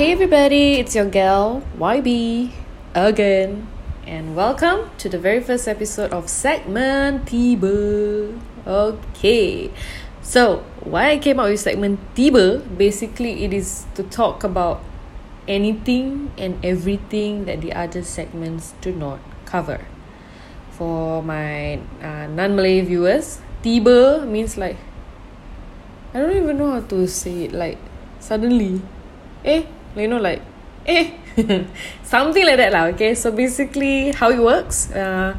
Hey everybody, it's your girl YB again, and welcome to the very first episode of Segment Tiba. Okay, so why I came out with Segment Tiba? Basically, it is to talk about anything and everything that the other segments do not cover. For my uh, non Malay viewers, Tiba means like I don't even know how to say it. Like suddenly, eh, you know, like eh, something like that, lah. Okay, so basically, how it works. Uh,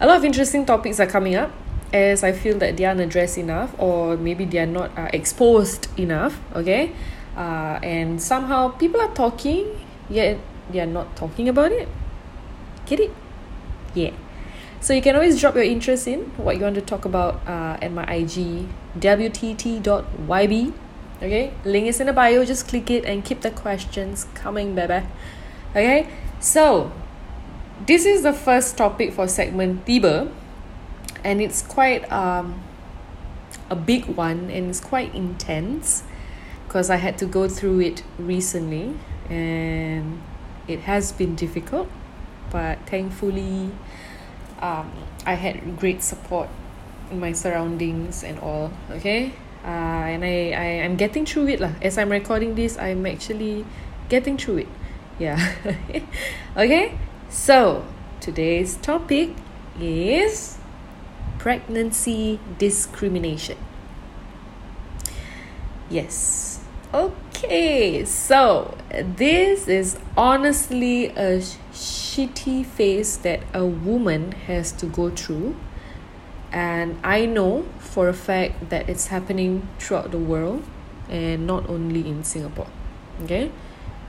a lot of interesting topics are coming up as I feel that they aren't addressed enough, or maybe they are not uh, exposed enough. Okay, uh, and somehow people are talking, yet they are not talking about it. Get it? Yeah. So you can always drop your interest in what you want to talk about uh, at my IG wtt.yb. Okay, link is in the bio. Just click it and keep the questions coming, baby. Okay, so this is the first topic for segment Tiba, and it's quite um a big one and it's quite intense because I had to go through it recently. And it has been difficult, but thankfully um, I had great support in my surroundings and all. Okay uh, and I, I I'm getting through it lah. as I'm recording this I'm actually getting through it. Yeah. Okay? So today's topic is pregnancy discrimination. Yes. Okay. So this is honestly a shitty phase that a woman has to go through and I know for a fact that it's happening throughout the world and not only in Singapore. Okay,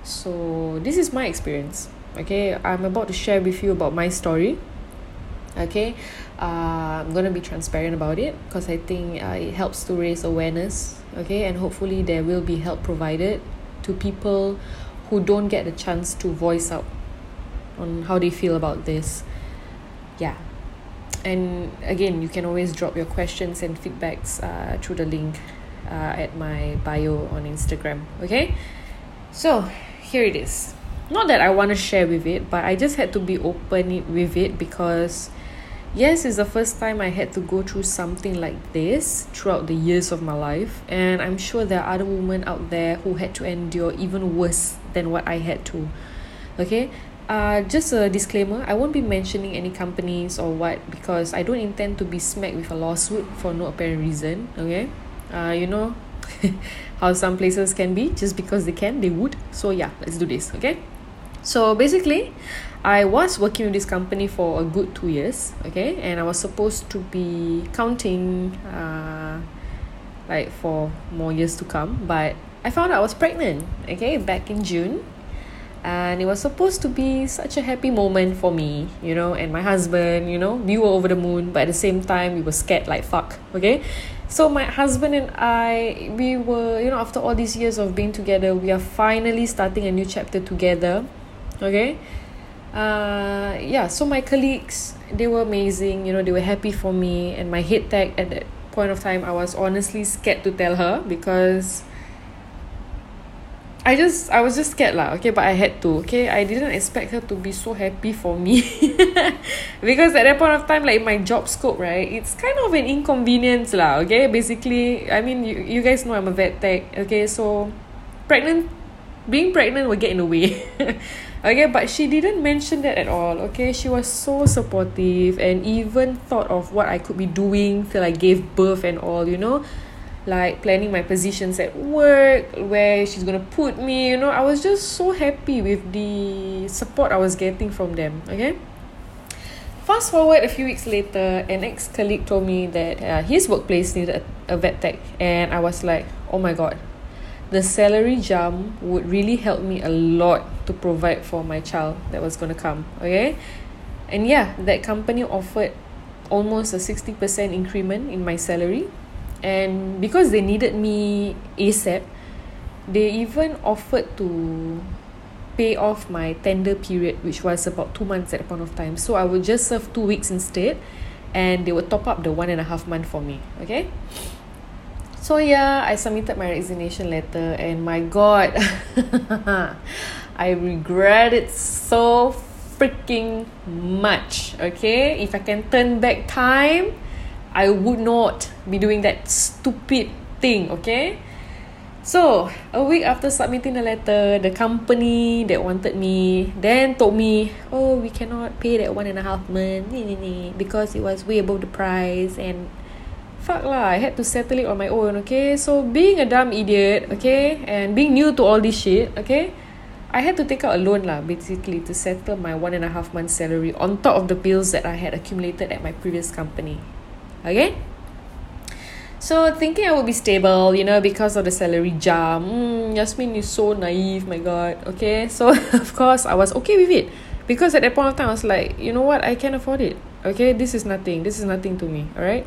so this is my experience. Okay, I'm about to share with you about my story. Okay, uh, I'm gonna be transparent about it because I think uh, it helps to raise awareness. Okay, and hopefully there will be help provided to people who don't get a chance to voice out on how they feel about this. Yeah, and again you can always drop your questions and feedbacks uh, through the link uh, at my bio on instagram okay? So here it is. Not that i want to share with it but i just had to be open with it because yes it's the first time i had to go through something like this throughout the years of my life. And i'm sure there are other women out there who had to endure even worse than what i had to okay uh, just a disclaimer I won't be mentioning any companies or what because I don't intend to be smacked with a lawsuit for no apparent reason okay? Uh, you know how some places can be just because they can they would. So yeah let's do this okay? So basically I was working with this company for a good two years okay? And I was supposed to be counting uh, like for more years to come but I found out I was pregnant okay back in June and it was supposed to be such a happy moment for me you know and my husband you know we were over the moon but at the same time we were scared like fuck okay? So my husband and i we were you know after all these years of being together we are finally starting a new chapter together okay? Uh yeah so my colleagues they were amazing you know they were happy for me and my head tag at that point of time i was honestly scared to tell her because I just I was just scared lah okay but I had to okay? I didn't expect her to be so happy for me. Because at that point of time like my job scope right it's kind of an inconvenience lah okay? Basically I mean you, you guys know I'm a vet tech okay? So pregnant being pregnant will get in the way. Okay but she didn't mention that at all okay? She was so supportive and even thought of what I could be doing till I gave birth and all you know like planning my positions at work where she's gonna put me you know. I was just so happy with the support I was getting from them okay? Fast forward a few weeks later an ex-colleague told me that uh, his workplace needed a, a vet tech and I was like oh my god the salary jump would really help me a lot to provide for my child that was gonna come okay? And yeah that company offered almost a 60% increment in my salary and because they needed me ASAP they even offered to pay off my tender period which was about two months at that point of time. So I would just serve two weeks instead and they would top up the one and a half month for me okay? So yeah I submitted my resignation letter and my god I regret it so freaking much okay? If I can turn back time I would not be doing that stupid thing okay? So a week after submitting the letter the company that wanted me then told me oh we cannot pay that one and a half month. Because it was way above the price and fuck lah I had to settle it on my own okay? So being a dumb idiot okay? And being new to all this shit okay? I had to take out a loan lah basically to settle my one and a half month salary on top of the bills that I had accumulated at my previous company okay? So thinking I would be stable you know because of the salary jump. Mm, Yasmin is so naive my god. Okay? So of course I was okay with it. Because at that point of time I was like you know what? I can afford it. Okay? This is nothing. This is nothing to me. Alright?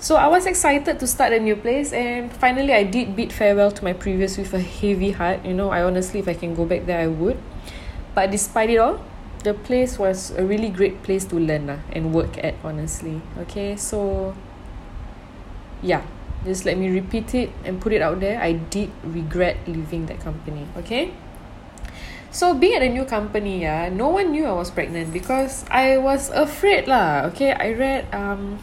So I was excited to start a new place and finally I did bid farewell to my previous with a heavy heart. You know I honestly if I can go back there I would. But despite it all the place was a really great place to learn lah and work at honestly. Okay so yeah just let me repeat it and put it out there. I did regret leaving that company okay? So being at a new company yeah no one knew I was pregnant because I was afraid lah okay? I read um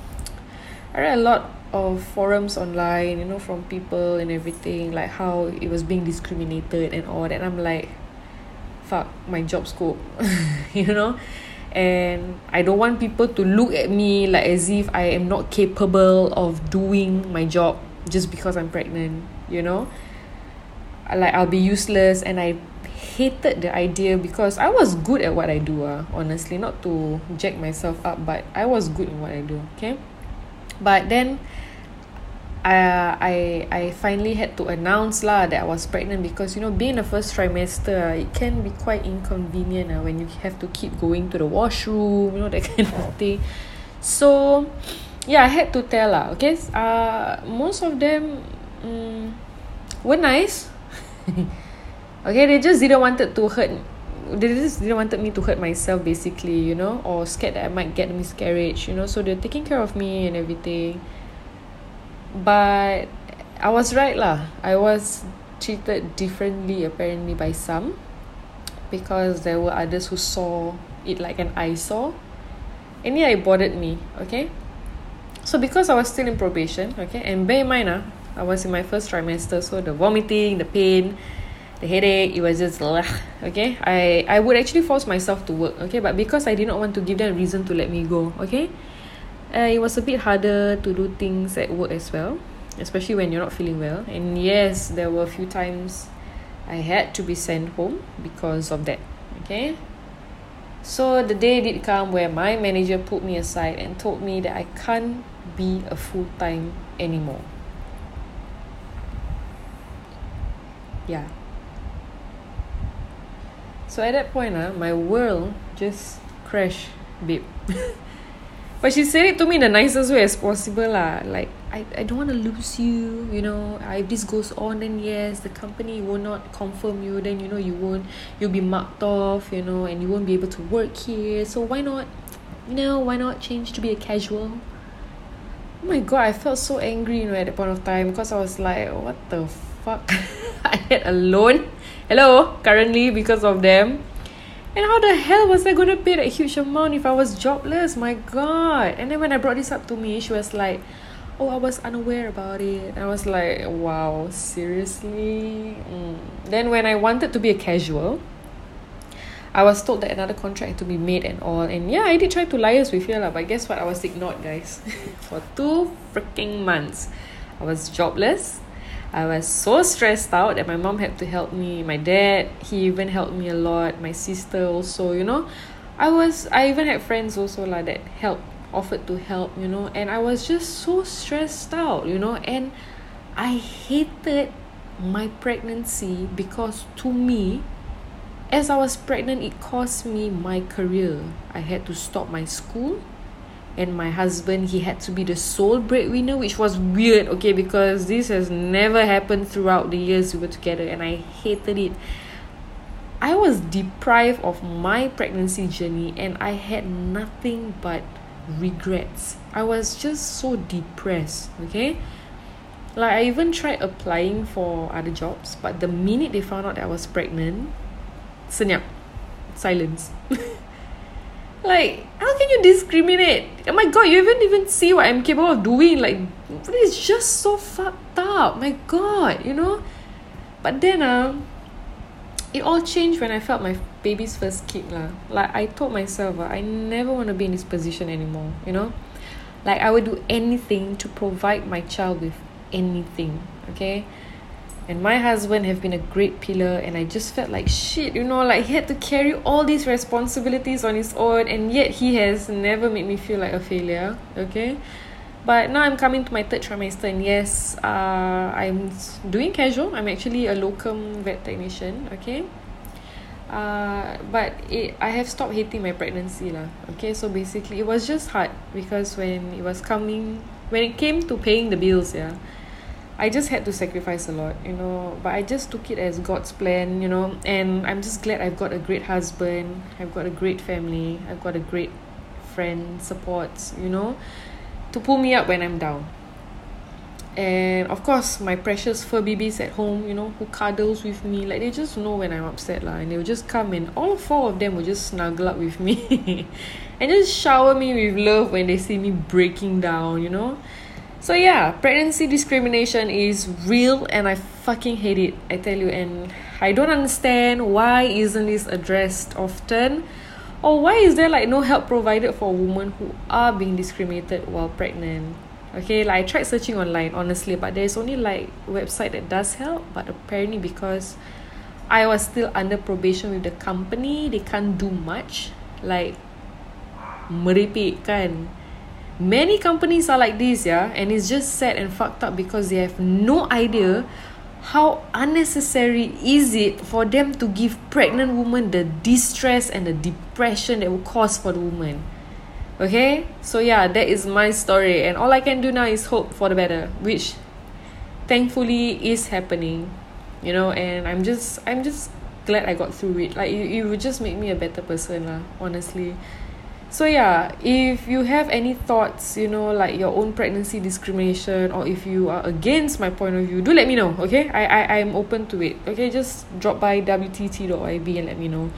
I read a lot of forums online you know from people and everything like how it was being discriminated and all that. I'm like fuck my job scope you know? And I don't want people to look at me like as if I am not capable of doing my job just because I'm pregnant you know? Like I'll be useless and I hated the idea because I was good at what I do uh, honestly. Not to jack myself up but I was good in what I do okay? But then I I I finally had to announce lah that I was pregnant because you know being the first trimester it can be quite inconvenient uh, when you have to keep going to the washroom you know that kind of thing. So yeah I had to tell lah okay? Uh most of them um, were nice. Okay they just didn't wanted to hurt they just didn't wanted me to hurt myself basically you know or scared that I might get a miscarriage you know? So they're taking care of me and everything but I was right lah. I was treated differently apparently by some. Because there were others who saw it like an eyesore. And yeah it bothered me okay? So because I was still in probation okay? And bear in mind ah I was in my first trimester so the vomiting the pain the headache it was just ugh, okay? I I would actually force myself to work okay? But because I did not want to give them a reason to let me go okay uh, it was a bit harder to do things at work as well especially when you're not feeling well. And yes there were a few times I had to be sent home because of that okay? So the day did come where my manager put me aside and told me that I can't be a full time anymore. Yeah. So at that point uh, my world just crashed babe but she said it to me in the nicest way as possible lah like I, I don't want to lose you you know I, if this goes on then yes the company will not confirm you then you know you won't you'll be marked off you know and you won't be able to work here. So why not you know why not change to be a casual? Oh my god I felt so angry you know at that point of time because I was like what the fuck? I had a loan. Hello currently because of them and how the hell was I gonna pay that huge amount if I was jobless? My god. And then when I brought this up to me, she was like, Oh, I was unaware about it. And I was like, Wow, seriously? Mm. Then when I wanted to be a casual, I was told that another contract to be made and all. And yeah, I did try to liaise with her, lah, but guess what? I was ignored, guys. For two freaking months. I was jobless. I was so stressed out that my mom had to help me. My dad, he even helped me a lot. My sister also, you know. I was I even had friends also like that helped, offered to help, you know, and I was just so stressed out, you know, and I hated my pregnancy because to me as I was pregnant it cost me my career. I had to stop my school and my husband he had to be the sole breadwinner which was weird okay because this has never happened throughout the years we were together and I hated it. I was deprived of my pregnancy journey and I had nothing but regrets. I was just so depressed okay? Like I even tried applying for other jobs but the minute they found out that I was pregnant senyap silence. Like how can you discriminate? Oh my god you haven't even see what I'm capable of doing. Like it's just so fucked up. My god you know? But then uh, it all changed when I felt my baby's first kick lah. Like I told myself uh, I never want to be in this position anymore you know? Like I would do anything to provide my child with anything okay and my husband have been a great pillar and I just felt like shit you know like he had to carry all these responsibilities on his own and yet he has never made me feel like a failure okay? But now I'm coming to my third trimester and yes uh, I'm doing casual. I'm actually a locum vet technician okay? Uh, but it I have stopped hating my pregnancy lah okay? So basically it was just hard because when it was coming when it came to paying the bills yeah I just had to sacrifice a lot, you know, but I just took it as God's plan, you know, and I'm just glad I've got a great husband, I've got a great family, I've got a great friend, supports, you know, to pull me up when I'm down. And of course, my precious fur babies at home, you know, who cuddles with me, like they just know when I'm upset, lah, and they'll just come and all four of them will just snuggle up with me and just shower me with love when they see me breaking down, you know so yeah pregnancy discrimination is real and i fucking hate it i tell you. And i don't understand why isn't this addressed often? Or why is there like no help provided for women who are being discriminated while pregnant? Okay like i tried searching online honestly but there's only like website that does help. But apparently because i was still under probation with the company they can't do much. Like merepek kan many companies are like this yeah and it's just sad and fucked up because they have no idea how unnecessary is it for them to give pregnant women the distress and the depression that will cause for the woman. Okay? So yeah that is my story and all i can do now is hope for the better which thankfully is happening you know and i'm just i'm just glad i got through it. Like it, it would just make me a better person lah honestly so yeah if you have any thoughts you know like your own pregnancy discrimination or if you are against my point of view do let me know okay? I I I'm open to it okay? Just drop by wtt.yb and let me know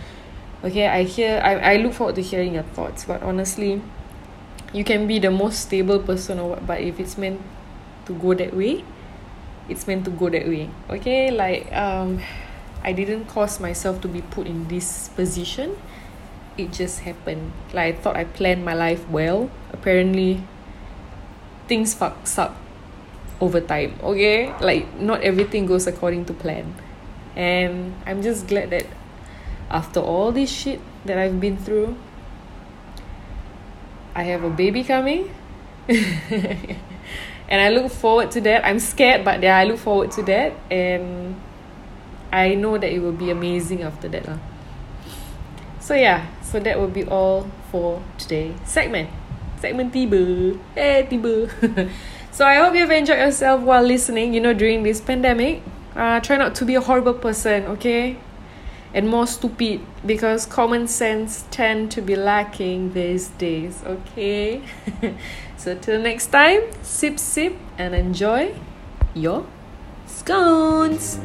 okay? I hear I I look forward to hearing your thoughts but honestly you can be the most stable person or what but if it's meant to go that way it's meant to go that way okay? Like um I didn't cause myself to be put in this position it just happened. Like I thought I planned my life well. Apparently things fucks up over time okay? Like not everything goes according to plan. And I'm just glad that after all this shit that I've been through I have a baby coming. And I look forward to that. I'm scared but yeah I look forward to that. And I know that it will be amazing after that lah so yeah. So that will be all for today. Segment. Segment tiba. Eh tiba. So I hope you've enjoyed yourself while listening you know during this pandemic. Uh, try not to be a horrible person okay? And more stupid because common sense tend to be lacking these days okay? So till next time sip sip and enjoy your scones